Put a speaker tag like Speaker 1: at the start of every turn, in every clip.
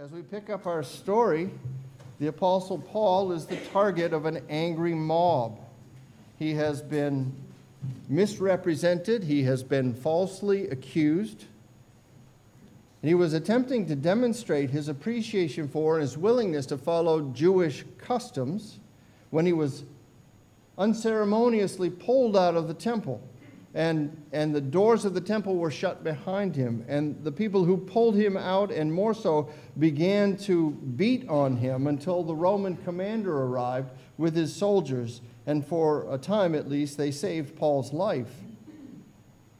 Speaker 1: As we pick up our story, the Apostle Paul is the target of an angry mob. He has been misrepresented, he has been falsely accused. And he was attempting to demonstrate his appreciation for and his willingness to follow Jewish customs when he was unceremoniously pulled out of the temple and, and the doors of the temple were shut behind him. And the people who pulled him out, and more so, began to beat on him until the Roman commander arrived with his soldiers. And for a time at least, they saved Paul's life.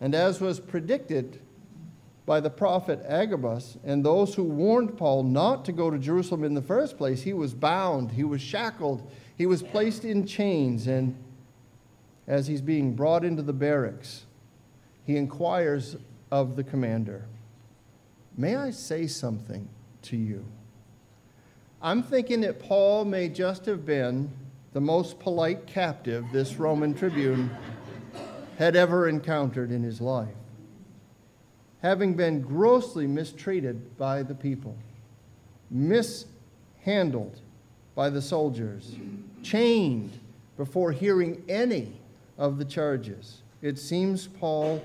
Speaker 1: And as was predicted by the prophet Agabus and those who warned Paul not to go to Jerusalem in the first place, he was bound, he was shackled, he was placed in chains, and as he's being brought into the barracks, he inquires of the commander, May I say something to you? I'm thinking that Paul may just have been the most polite captive this Roman tribune had ever encountered in his life, having been grossly mistreated by the people, mishandled by the soldiers, chained before hearing any of the charges. It seems Paul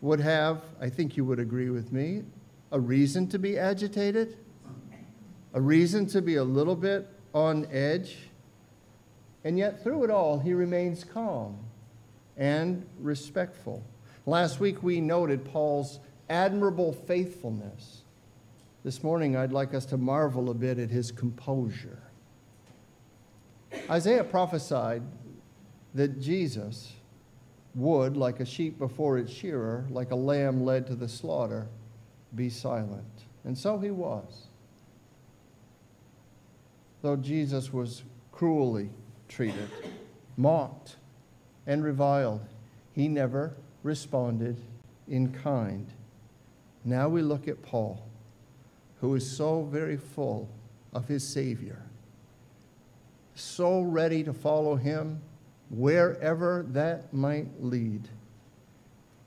Speaker 1: would have, I think you would agree with me, a reason to be agitated, a reason to be a little bit on edge. And yet, through it all, he remains calm and respectful. Last week, we noted Paul's admirable faithfulness. This morning, I'd like us to marvel a bit at his composure. Isaiah prophesied that Jesus would, like a sheep before its shearer, like a lamb led to the slaughter, be silent. And so he was. Though Jesus was cruelly treated, mocked, and reviled, he never responded in kind. Now we look at Paul, who is so very full of his Savior, so ready to follow him wherever that might lead,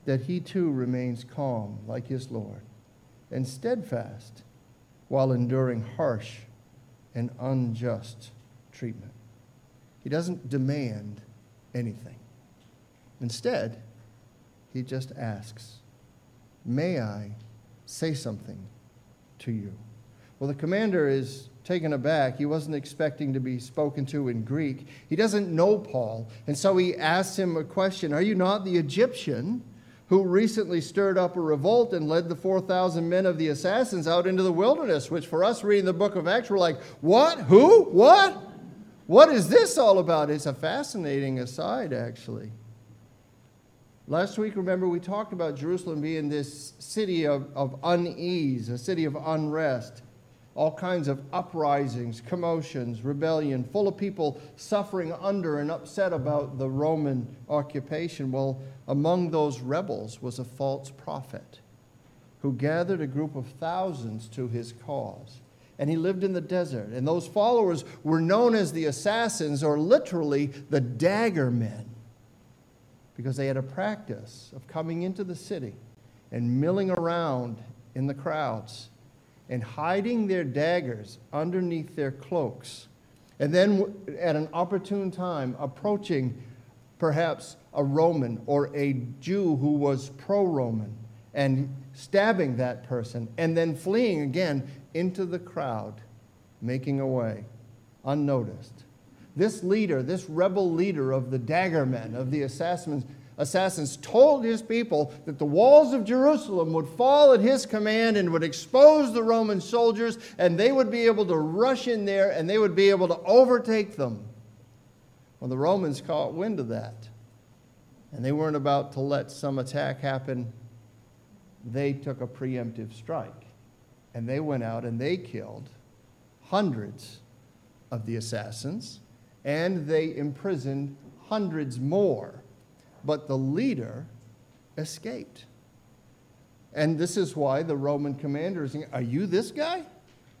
Speaker 1: that he too remains calm like his Lord and steadfast while enduring harsh and unjust treatment. He doesn't demand anything. Instead, he just asks, May I say something to you? Well, the commander is taken aback. He wasn't expecting to be spoken to in Greek. He doesn't know Paul. And so he asks him a question Are you not the Egyptian who recently stirred up a revolt and led the 4,000 men of the assassins out into the wilderness? Which, for us reading the book of Acts, we're like, What? Who? What? What is this all about? It's a fascinating aside, actually. Last week, remember, we talked about Jerusalem being this city of, of unease, a city of unrest all kinds of uprisings, commotions, rebellion, full of people suffering under and upset about the Roman occupation. Well, among those rebels was a false prophet who gathered a group of thousands to his cause. And he lived in the desert. And those followers were known as the assassins, or literally the dagger men, because they had a practice of coming into the city and milling around in the crowds and hiding their daggers underneath their cloaks, and then at an opportune time approaching perhaps a Roman or a Jew who was pro Roman and stabbing that person, and then fleeing again into the crowd, making away unnoticed. This leader, this rebel leader of the daggermen, of the assassins, assassins told his people that the walls of Jerusalem would fall at his command and would expose the Roman soldiers, and they would be able to rush in there and they would be able to overtake them. Well, the Romans caught wind of that, and they weren't about to let some attack happen. They took a preemptive strike, and they went out and they killed hundreds of the assassins, and they imprisoned hundreds more but the leader escaped. And this is why the Roman commander is Are you this guy?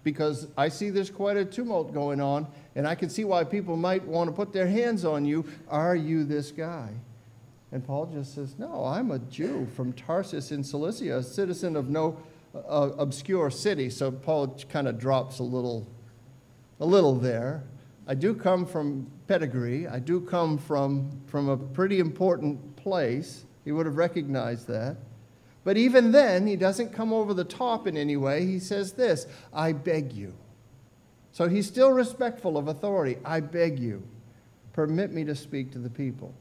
Speaker 1: Because I see there's quite a tumult going on, and I can see why people might want to put their hands on you. Are you this guy? And Paul just says, No, I'm a Jew from Tarsus in Cilicia, a citizen of no uh, obscure city, so Paul kind of drops a little, a little there. I do come from pedigree. I do come from, from a pretty important place. He would have recognized that. But even then, he doesn't come over the top in any way. He says this I beg you. So he's still respectful of authority. I beg you, permit me to speak to the people.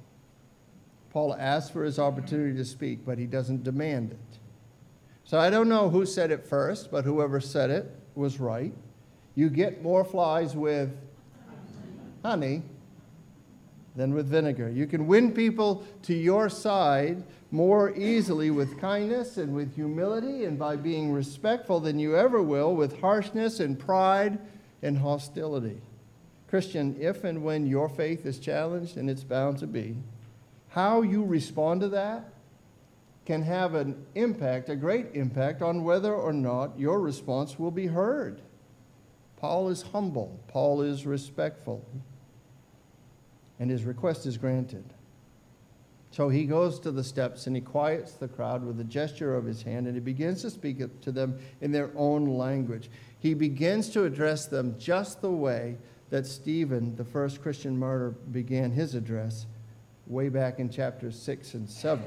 Speaker 1: Paul asks for his opportunity to speak, but he doesn't demand it. So I don't know who said it first, but whoever said it was right. You get more flies with honey than with vinegar. You can win people to your side more easily with kindness and with humility and by being respectful than you ever will with harshness and pride and hostility. Christian, if and when your faith is challenged, and it's bound to be, how you respond to that can have an impact, a great impact, on whether or not your response will be heard. Paul is humble, Paul is respectful, and his request is granted. So he goes to the steps and he quiets the crowd with a gesture of his hand and he begins to speak to them in their own language. He begins to address them just the way that Stephen, the first Christian martyr, began his address way back in chapters 6 and 7.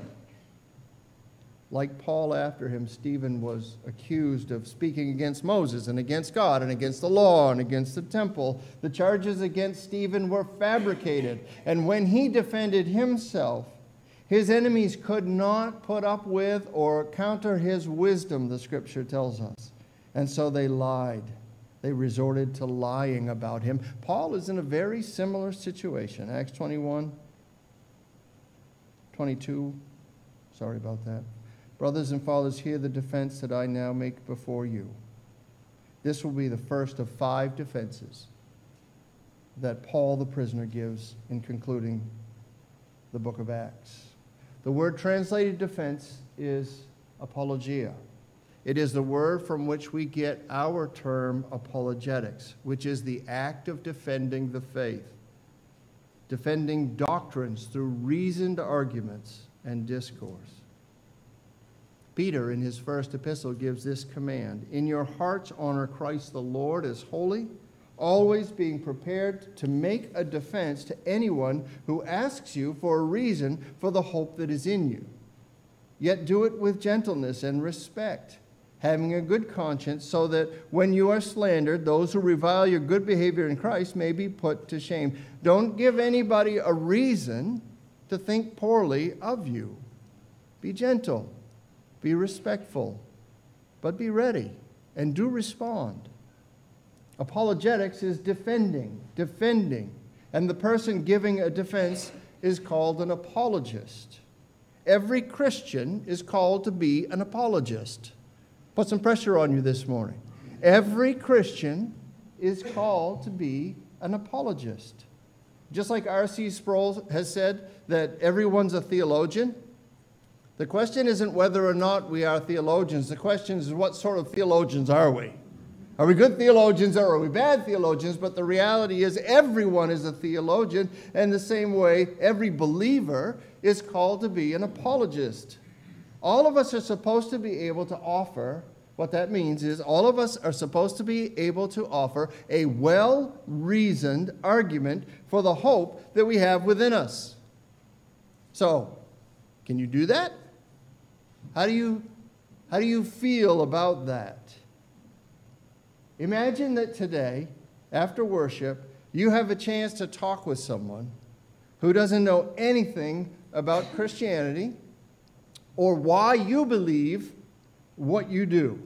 Speaker 1: Like Paul after him, Stephen was accused of speaking against Moses and against God and against the law and against the temple. The charges against Stephen were fabricated. And when he defended himself, his enemies could not put up with or counter his wisdom, the scripture tells us. And so they lied. They resorted to lying about him. Paul is in a very similar situation. Acts 21, 22. Sorry about that. Brothers and fathers, hear the defense that I now make before you. This will be the first of five defenses that Paul the prisoner gives in concluding the book of Acts. The word translated defense is apologia. It is the word from which we get our term apologetics, which is the act of defending the faith, defending doctrines through reasoned arguments and discourse. Peter, in his first epistle, gives this command In your hearts, honor Christ the Lord as holy, always being prepared to make a defense to anyone who asks you for a reason for the hope that is in you. Yet do it with gentleness and respect, having a good conscience, so that when you are slandered, those who revile your good behavior in Christ may be put to shame. Don't give anybody a reason to think poorly of you. Be gentle be respectful, but be ready and do respond. Apologetics is defending, defending. And the person giving a defense is called an apologist. Every Christian is called to be an apologist. Put some pressure on you this morning. Every Christian is called to be an apologist. Just like R.C. Sproul has said that everyone's a theologian, the question isn't whether or not we are theologians. The question is what sort of theologians are we? Are we good theologians or are we bad theologians? But the reality is, everyone is a theologian, and the same way, every believer is called to be an apologist. All of us are supposed to be able to offer, what that means is, all of us are supposed to be able to offer a well reasoned argument for the hope that we have within us. So, can you do that? How do you, how do you feel about that? Imagine that today, after worship, you have a chance to talk with someone who doesn't know anything about Christianity or why you believe what you do.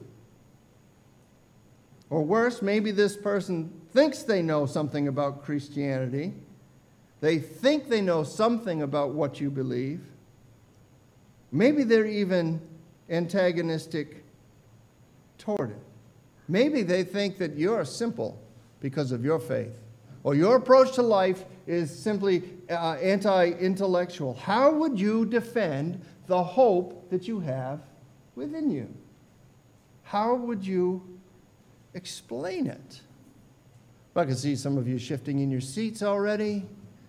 Speaker 1: Or worse, maybe this person thinks they know something about Christianity. They think they know something about what you believe. Maybe they're even antagonistic toward it. Maybe they think that you're simple because of your faith, or your approach to life is simply uh, anti intellectual. How would you defend the hope that you have within you? How would you explain it? I can see some of you shifting in your seats already,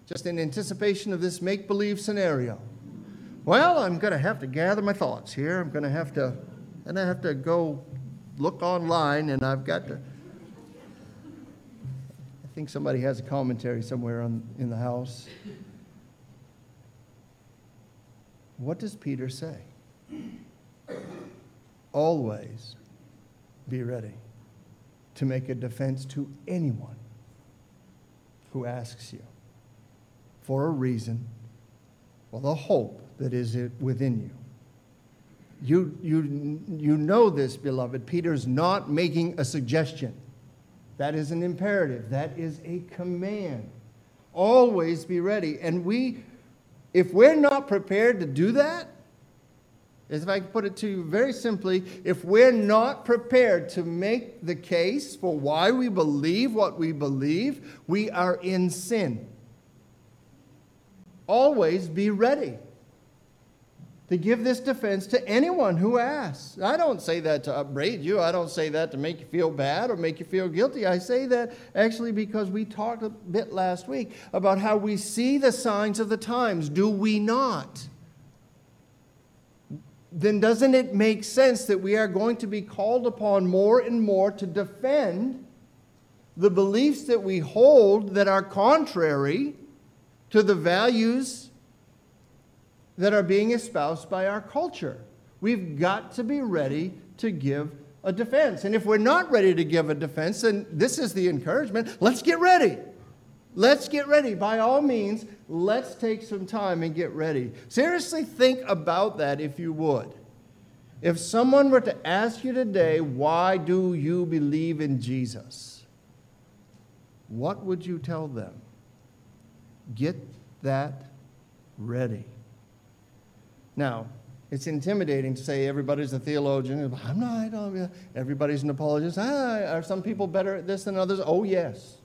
Speaker 1: just in anticipation of this make believe scenario. Well, I'm going to have to gather my thoughts here. I'm going to have to, and I have to go look online and I've got to. I think somebody has a commentary somewhere on, in the house. What does Peter say? Always be ready to make a defense to anyone who asks you for a reason or the hope that is within you. You, you, you know this, beloved. Peter's not making a suggestion. That is an imperative. That is a command. Always be ready. And we, if we're not prepared to do that, as if I can put it to you very simply, if we're not prepared to make the case for why we believe what we believe, we are in sin. Always be ready to give this defense to anyone who asks. I don't say that to upbraid you. I don't say that to make you feel bad or make you feel guilty. I say that actually because we talked a bit last week about how we see the signs of the times, do we not? Then doesn't it make sense that we are going to be called upon more and more to defend the beliefs that we hold that are contrary to the values that are being espoused by our culture. We've got to be ready to give a defense. And if we're not ready to give a defense, then this is the encouragement. Let's get ready. Let's get ready. By all means, let's take some time and get ready. Seriously, think about that if you would. If someone were to ask you today, why do you believe in Jesus? What would you tell them? Get that ready. Now, it's intimidating to say everybody's a theologian. I'm not. Everybody's an apologist. Ah, are some people better at this than others? Oh, yes.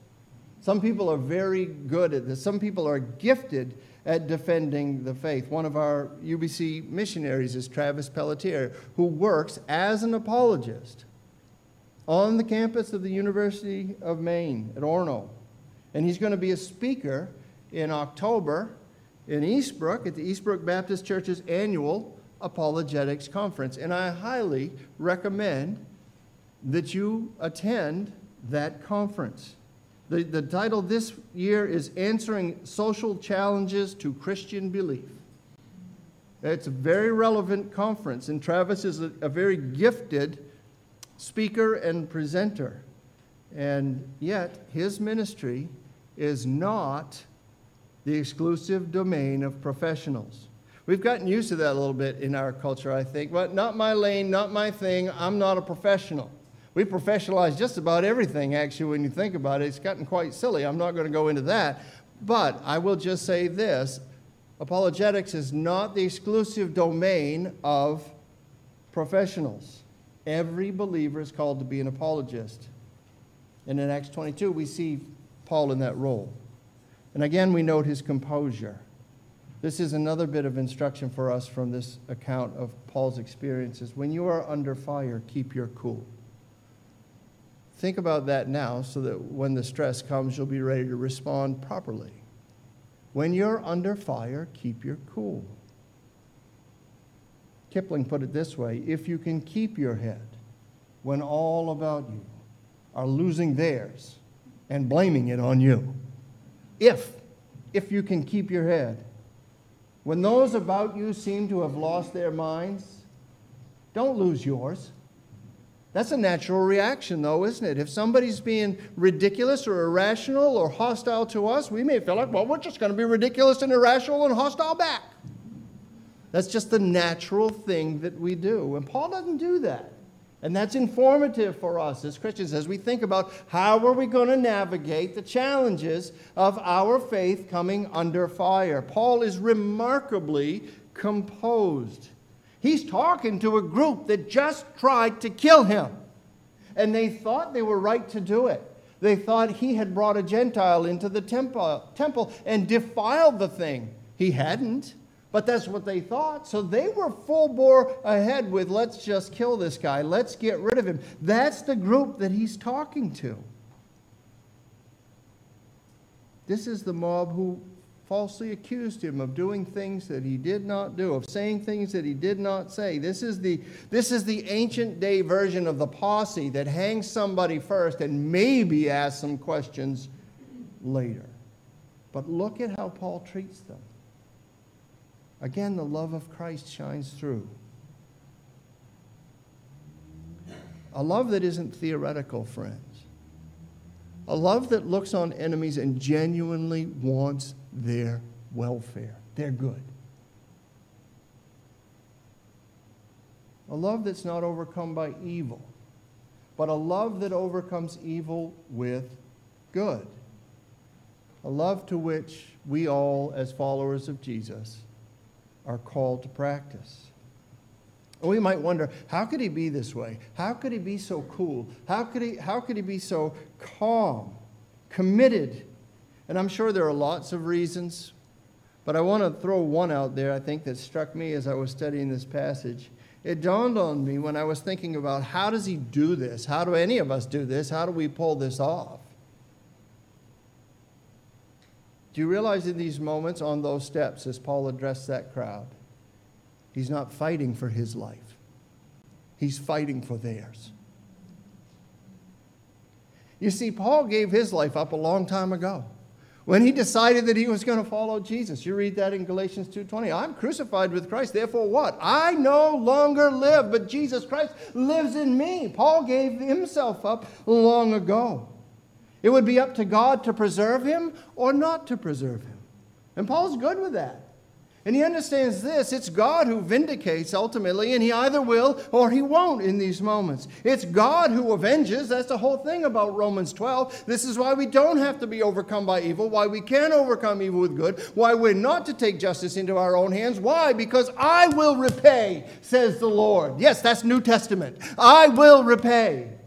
Speaker 1: Some people are very good at this. Some people are gifted at defending the faith. One of our UBC missionaries is Travis Pelletier, who works as an apologist on the campus of the University of Maine at Orono. And he's going to be a speaker in October in Eastbrook at the Eastbrook Baptist Church's annual apologetics conference. And I highly recommend that you attend that conference. The, the title this year is Answering Social Challenges to Christian Belief. It's a very relevant conference, and Travis is a, a very gifted speaker and presenter. And yet, his ministry is not the exclusive domain of professionals. We've gotten used to that a little bit in our culture, I think. But not my lane, not my thing. I'm not a professional. We professionalize just about everything, actually, when you think about it. It's gotten quite silly. I'm not going to go into that. But I will just say this apologetics is not the exclusive domain of professionals. Every believer is called to be an apologist. And in Acts 22, we see Paul in that role. And again, we note his composure. This is another bit of instruction for us from this account of Paul's experiences. When you are under fire, keep your cool. Think about that now so that when the stress comes, you'll be ready to respond properly. When you're under fire, keep your cool. Kipling put it this way if you can keep your head when all about you are losing theirs and blaming it on you if, if you can keep your head. When those about you seem to have lost their minds, don't lose yours. That's a natural reaction, though, isn't it? If somebody's being ridiculous or irrational or hostile to us, we may feel like, well, we're just going to be ridiculous and irrational and hostile back. That's just the natural thing that we do. And Paul doesn't do that. And that's informative for us as Christians as we think about how are we going to navigate the challenges of our faith coming under fire. Paul is remarkably composed. He's talking to a group that just tried to kill him. And they thought they were right to do it. They thought he had brought a Gentile into the temple, temple and defiled the thing. He hadn't. But that's what they thought. So they were full bore ahead with, let's just kill this guy, let's get rid of him. That's the group that he's talking to. This is the mob who falsely accused him of doing things that he did not do, of saying things that he did not say. This is the, this is the ancient day version of the posse that hangs somebody first and maybe asks some questions later. But look at how Paul treats them. Again, the love of Christ shines through. A love that isn't theoretical, friends. A love that looks on enemies and genuinely wants their welfare, their good. A love that's not overcome by evil, but a love that overcomes evil with good. A love to which we all, as followers of Jesus, are called to practice. We might wonder, how could he be this way? How could he be so cool? How could he, how could he be so calm, committed? And I'm sure there are lots of reasons, but I want to throw one out there, I think, that struck me as I was studying this passage. It dawned on me when I was thinking about how does he do this? How do any of us do this? How do we pull this off? Do you realize in these moments on those steps, as Paul addressed that crowd, He's not fighting for his life, he's fighting for theirs. You see, Paul gave his life up a long time ago when he decided that he was going to follow Jesus. You read that in Galatians 2:20. I'm crucified with Christ, therefore what? I no longer live, but Jesus Christ lives in me. Paul gave himself up long ago. It would be up to God to preserve him or not to preserve him. And Paul's good with that. And he understands this it's God who vindicates ultimately, and he either will or he won't in these moments. It's God who avenges. That's the whole thing about Romans 12. This is why we don't have to be overcome by evil, why we can overcome evil with good, why we're not to take justice into our own hands. Why? Because I will repay, says the Lord. Yes, that's New Testament. I will repay.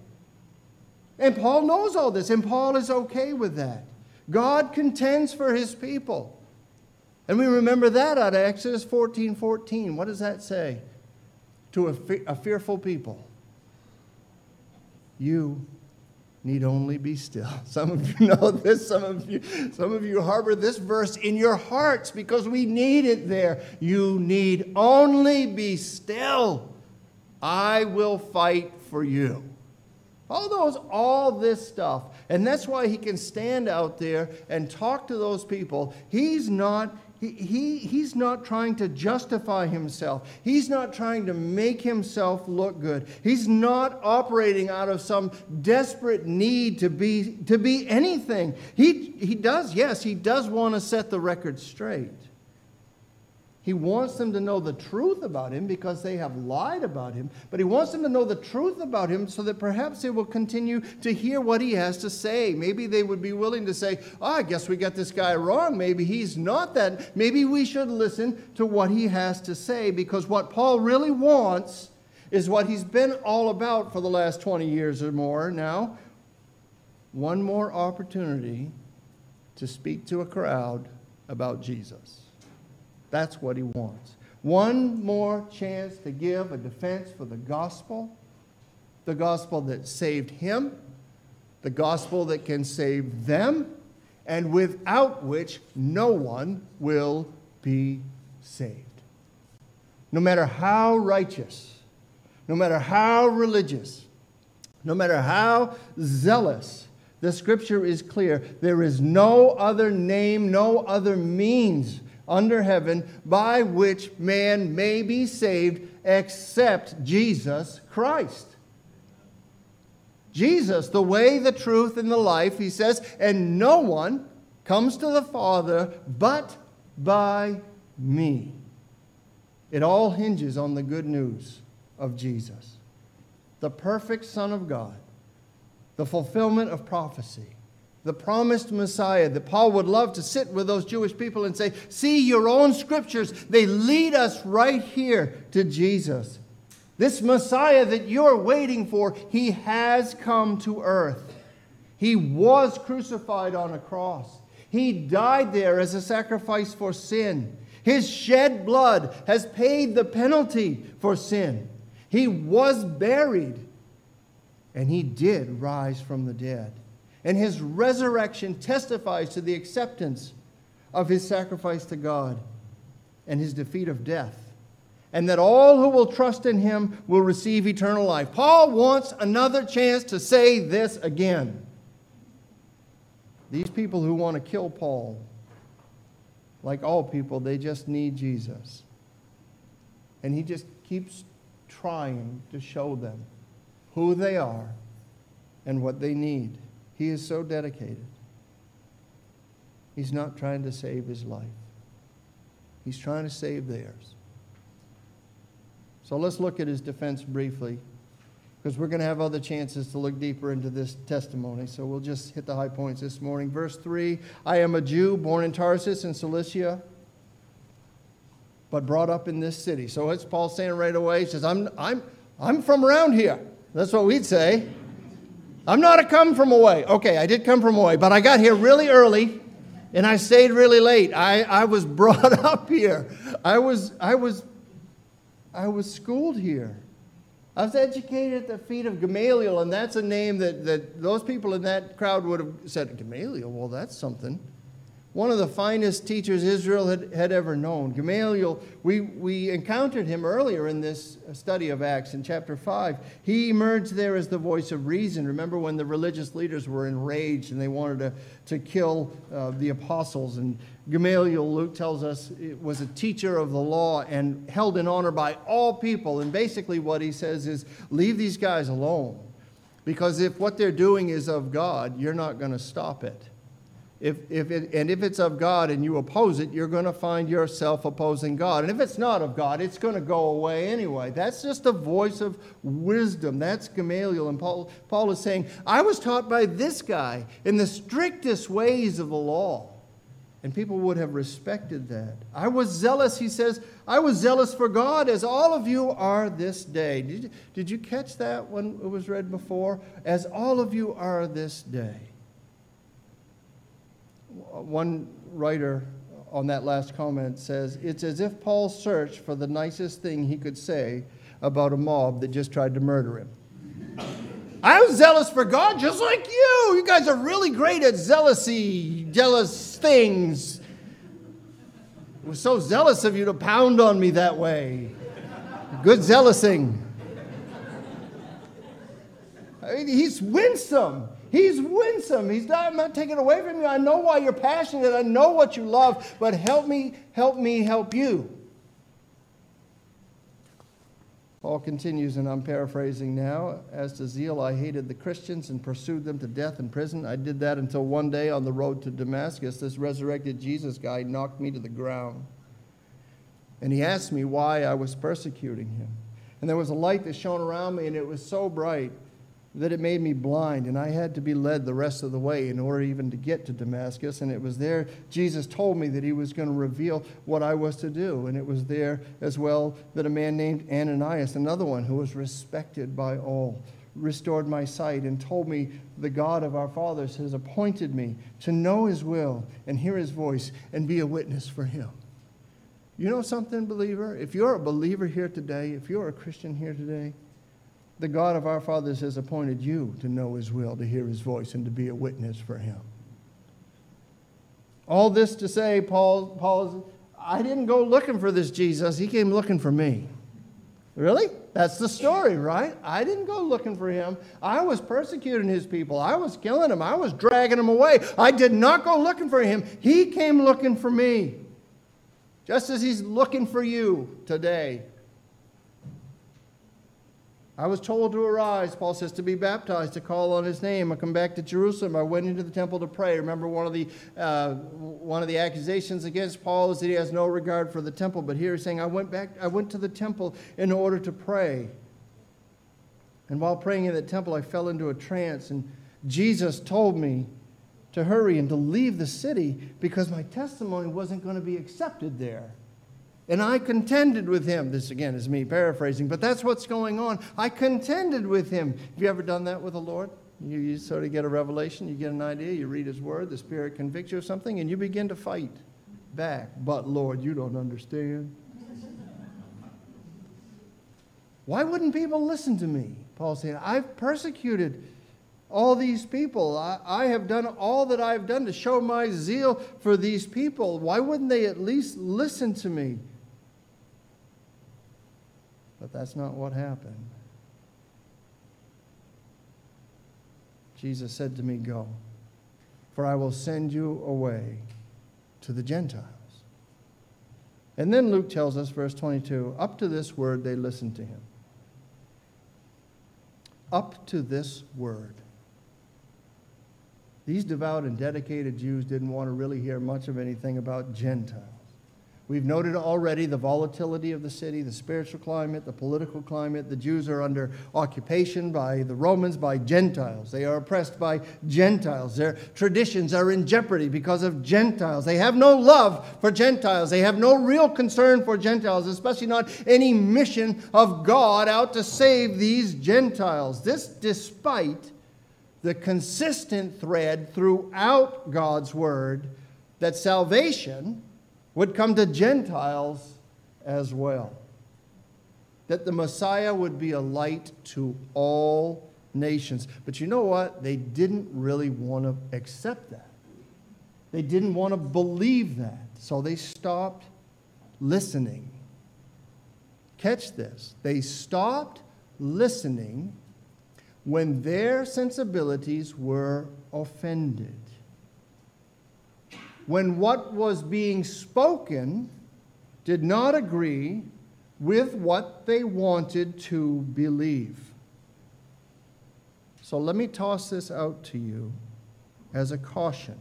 Speaker 1: And Paul knows all this, and Paul is okay with that. God contends for his people. And we remember that out of Exodus 14 14. What does that say? To a, fe- a fearful people, you need only be still. Some of you know this, some of you, some of you harbor this verse in your hearts because we need it there. You need only be still. I will fight for you. All those, all this stuff. And that's why he can stand out there and talk to those people. He's not he, he, he's not trying to justify himself. He's not trying to make himself look good. He's not operating out of some desperate need to be, to be anything. He, he does, yes, he does want to set the record straight. He wants them to know the truth about him because they have lied about him, but he wants them to know the truth about him so that perhaps they will continue to hear what he has to say. Maybe they would be willing to say, oh, I guess we got this guy wrong. Maybe he's not that. Maybe we should listen to what he has to say because what Paul really wants is what he's been all about for the last 20 years or more now one more opportunity to speak to a crowd about Jesus. That's what he wants. One more chance to give a defense for the gospel, the gospel that saved him, the gospel that can save them, and without which no one will be saved. No matter how righteous, no matter how religious, no matter how zealous, the scripture is clear. There is no other name, no other means under heaven by which man may be saved except Jesus Christ. Jesus, the way, the truth, and the life, he says, and no one comes to the Father but by me. It all hinges on the good news of Jesus, the perfect Son of God, the fulfillment of prophecy the promised Messiah that Paul would love to sit with those Jewish people and say, See, your own scriptures, they lead us right here to Jesus. This Messiah that you're waiting for, he has come to earth. He was crucified on a cross, he died there as a sacrifice for sin. His shed blood has paid the penalty for sin. He was buried, and he did rise from the dead and his resurrection testifies to the acceptance of his sacrifice to God and his defeat of death, and that all who will trust in him will receive eternal life. Paul wants another chance to say this again. These people who want to kill Paul, like all people, they just need Jesus. And he just keeps trying to show them who they are and what they need. He is so dedicated. He's not trying to save his life, he's trying to save theirs. So let's look at his defense briefly, because we're going to have other chances to look deeper into this testimony. So we'll just hit the high points this morning. Verse 3 I am a Jew born in Tarsus in Cilicia, but brought up in this city. So it's Paul saying right away, he says, I'm, I'm, I'm from around here. That's what we'd say. I'm not a come from away. Okay, I did come from away, but I got here really early and I stayed really late. I, I was brought up here. I was, I, was, I was schooled here. I was educated at the feet of Gamaliel, and that's a name that, that those people in that crowd would have said, Gamaliel, well, that's something one of the finest teachers Israel had, had ever known. Gamaliel, we, we encountered him earlier in this study of Acts in chapter 5. He emerged there as the voice of reason. Remember when the religious leaders were enraged and they wanted to, to kill uh, the apostles? And Gamaliel, Luke tells us, was a teacher of the law and held in honor by all people. And basically, what he says is leave these guys alone. Because if what they're doing is of God, you're not going to stop it. If, if it, and if it's of God and you oppose it, you're going to find yourself opposing God. And if it's not of God, it's going to go away anyway. That's just a voice of wisdom. That's Gamaliel. And Paul, Paul is saying, I was taught by this guy in the strictest ways of the law. And people would have respected that. I was zealous, he says, I was zealous for God as all of you are this day. Did you, did you catch that when it was read before? As all of you are this day Uh, one writer on that last comment says it's as if Paul searched for the nicest thing he could say about a mob that just tried to murder him. I was zealous for God just like you. You guys are really great at zealousy, jealous things. I was so zealous of you to pound on me that way. Good zealousing. I mean, he's winsome. He's winsome. He's not, I'm not taking away from you. I know why you're passionate. I know what you love, but help me, help me help you. Paul continues, and I'm paraphrasing now. As to zeal, I hated the Christians and pursued them to death in prison. I did that until one day on the road to Damascus, this resurrected Jesus guy knocked me to the ground. And he asked me why I was persecuting him. And there was a light that shone around me, and it was so bright that it made me blind, and I had to be led the rest of the way in order even to get to Damascus. And it was there Jesus told me that he was going to reveal what I was to do. And it was there as well that a man named Ananias, another one who was respected by all, restored my sight and told me the God of our fathers has appointed me to know his will and hear his voice and be a witness for him. You know something, believer? If you're a believer here today, if you're a Christian here today, the God of our fathers has appointed you to know his will, to hear his voice, and to be a witness for him. All this to say, Paul, Paul, I didn't go looking for this Jesus. He came looking for me. Really? That's the story, right? I didn't go looking for him. I was persecuting his people. I was killing them. I was dragging them away. I did not go looking for him. He came looking for me. Just as he's looking for you today. I was told to arise, Paul says, to be baptized, to call on his name. I come back to Jerusalem. I went into the temple to pray. Remember, one of the, uh, one of the accusations against Paul is that he has no regard for the temple. But here he's saying, I went back, I went to the temple in order to pray. And while praying in the temple, I fell into a trance. And Jesus told me to hurry and to leave the city because my testimony wasn't going to be accepted there. And I contended with him. This again is me paraphrasing, but that's what's going on. I contended with him. Have you ever done that with the Lord? You, you sort of get a revelation, you get an idea, you read his word, the Spirit convicts you of something, and you begin to fight back. But Lord, you don't understand. Why wouldn't people listen to me? Paul saying, I've persecuted all these people. I, I, have done all that I've done to show my zeal for these people. Why wouldn't they at least listen to me? But that's not what happened. Jesus said to me, Go, for I will send you away to the Gentiles. And then Luke tells us, verse 22 up to this word they listened to him. Up to this word. These devout and dedicated Jews didn't want to really hear much of anything about Gentiles. We've noted already the volatility of the city, the spiritual climate, the political climate. The Jews are under occupation by the Romans, by Gentiles. They are oppressed by Gentiles. Their traditions are in jeopardy because of Gentiles. They have no love for Gentiles. They have no real concern for Gentiles, especially not any mission of God out to save these Gentiles. This despite the consistent thread throughout God's word that salvation would come to Gentiles as well. That the Messiah would be a light to all nations. But you know what? They didn't really want to accept that. They didn't want to believe that. So they stopped listening. Catch this. They stopped listening when their sensibilities were offended when what was being spoken did not agree with what they wanted to believe. So let me toss this out to you as a caution.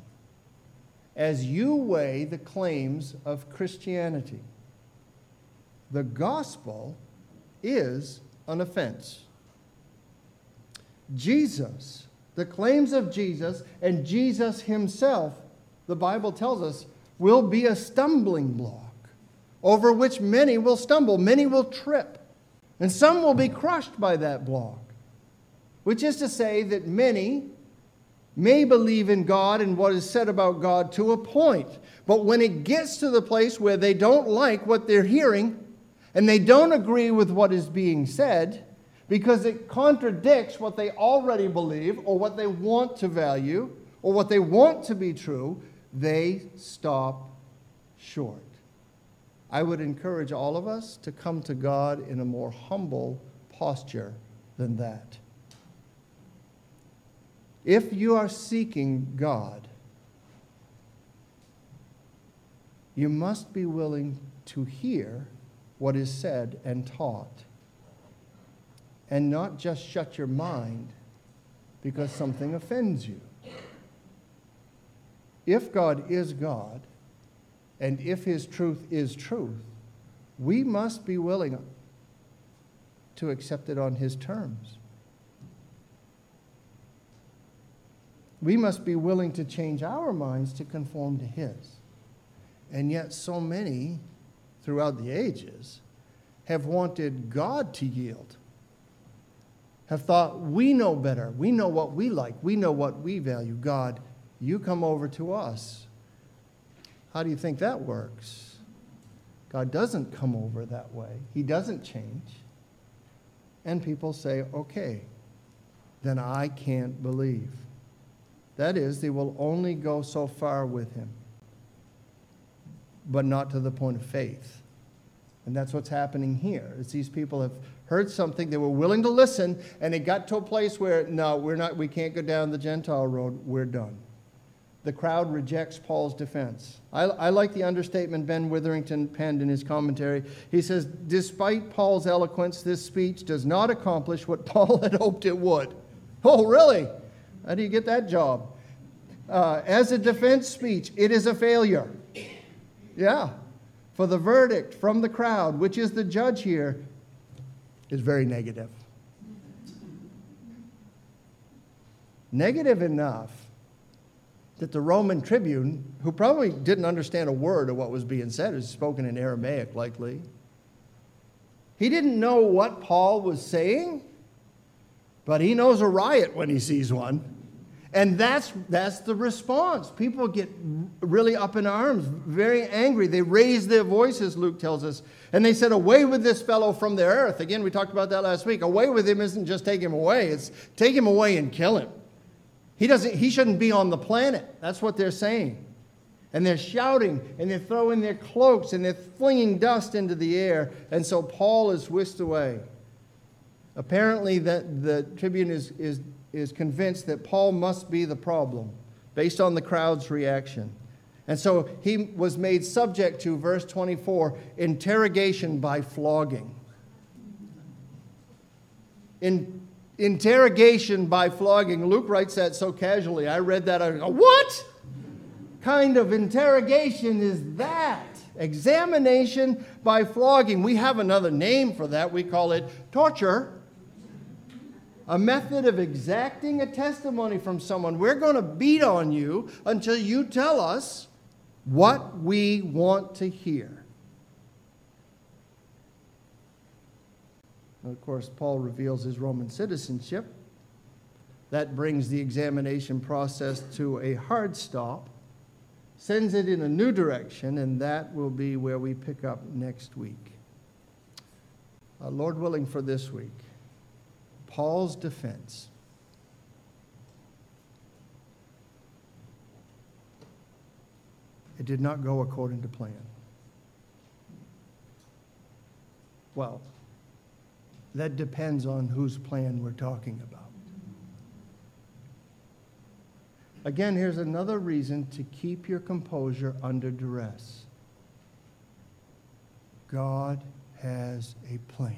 Speaker 1: As you weigh the claims of Christianity, the gospel is an offense. Jesus, the claims of Jesus, and Jesus himself the Bible tells us, will be a stumbling block over which many will stumble, many will trip, and some will be crushed by that block. Which is to say that many may believe in God and what is said about God to a point, but when it gets to the place where they don't like what they're hearing and they don't agree with what is being said, because it contradicts what they already believe or what they want to value or what they want to be true, they stop short. I would encourage all of us to come to God in a more humble posture than that. If you are seeking God, you must be willing to hear what is said and taught, and not just shut your mind because something offends you if God is God and if His truth is truth, we must be willing to accept it on His terms. We must be willing to change our minds to conform to His. And yet, so many throughout the ages have wanted God to yield, have thought, we know better, we know what we like, we know what we value. God you come over to us. How do you think that works? God doesn't come over that way, He doesn't change. And people say, okay, then I can't believe. That is, they will only go so far with Him, but not to the point of faith. And that's what's happening here. Is these people have heard something, they were willing to listen, and it got to a place where no, we're not, we can't go down the Gentile road. We're done the crowd rejects Paul's defense. I, I, like the understatement Ben Witherington penned in his commentary. He says, Despite Paul's eloquence, this speech does not accomplish what Paul had hoped it would. Oh, really? How do you get that job? Uh, as a defense speech, it is a failure. Yeah. For the verdict from the crowd, which is the judge here, is very negative. Negative enough that the Roman tribune, who probably didn't understand a word of what was being said, is spoken in Aramaic likely, he didn't know what Paul was saying, but he knows a riot when he sees one. And that's, that's the response. People get really up in arms, very angry. They raise their voices, Luke tells us. And they said, Away with this fellow from the earth. Again, we talked about that last week. Away with him isn't just take him away, it's take him away and kill him. He, doesn't, he shouldn't be on the planet. That's what they're saying. And they're shouting and they're throwing their cloaks and they're flinging dust into the air. And so Paul is whisked away. Apparently, that the tribune is, is, is convinced that Paul must be the problem based on the crowd's reaction. And so he was made subject to, verse 24, interrogation by flogging. In, interrogation by flogging. Luke writes that so casually. I read that. I go, what kind of interrogation is that? Examination by flogging. We have another name for that. We call it torture. A method of exacting a testimony from someone. We're going to beat on you until you tell us what we want to hear. Of course, Paul reveals his Roman citizenship. That brings the examination process to a hard stop, sends it in a new direction, and that will be where we pick up next week. Uh, Lord willing, for this week, Paul's defense. It did not go according to plan. Well, that depends on whose plan we're talking about. Again, here's another reason to keep your composure under duress. God has a plan.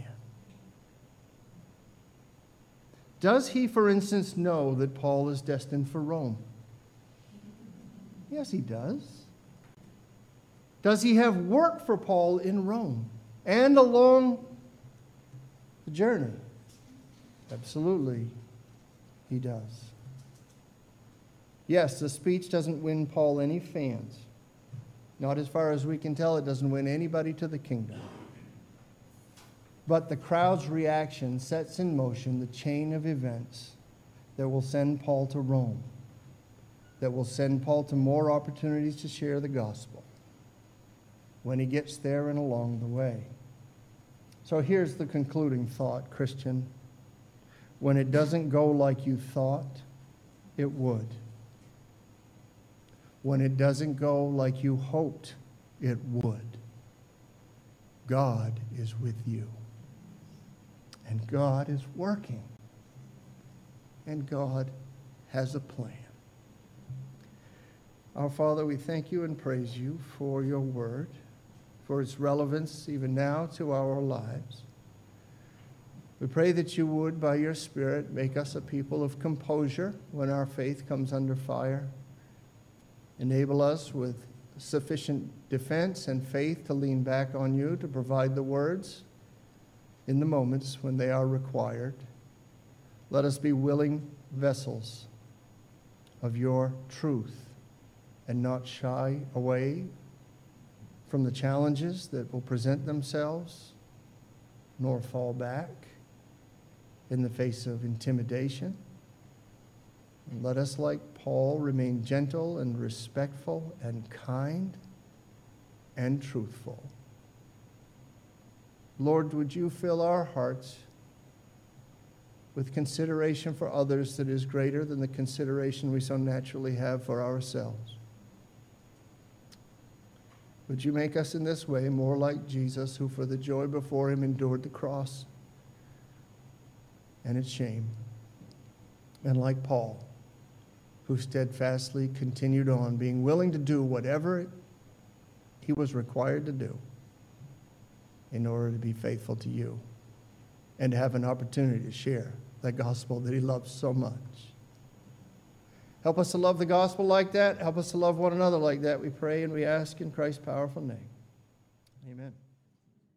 Speaker 1: Does he, for instance, know that Paul is destined for Rome? Yes, he does. Does he have work for Paul in Rome and along the journey? Absolutely, he does. Yes, the speech doesn't win Paul any fans. Not as far as we can tell, it doesn't win anybody to the kingdom. But the crowd's reaction sets in motion the chain of events that will send Paul to Rome, that will send Paul to more opportunities to share the gospel when he gets there and along the way. So here's the concluding thought, Christian. When it doesn't go like you thought it would, when it doesn't go like you hoped it would, God is with you. And God is working. And God has a plan. Our Father, we thank you and praise you for your word for its relevance even now to our lives. We pray that you would, by your Spirit, make us a people of composure when our faith comes under fire. Enable us with sufficient defense and faith to lean back on you to provide the words in the moments when they are required. Let us be willing vessels of your truth and not shy away from the challenges that will present themselves, nor fall back in the face of intimidation. And let us, like Paul, remain gentle and respectful and kind and truthful. Lord, would you fill our hearts with consideration for others that is greater than the consideration we so naturally have for ourselves? Would you make us in this way more like Jesus, who for the joy before him endured the cross and its shame, and like Paul, who steadfastly continued on, being willing to do whatever he was required to do in order to be faithful to you and to have an opportunity to share the gospel that he loves so much. Help us to love the gospel like that. Help us to love one another like that, we pray and we ask in Christ's powerful name. Amen.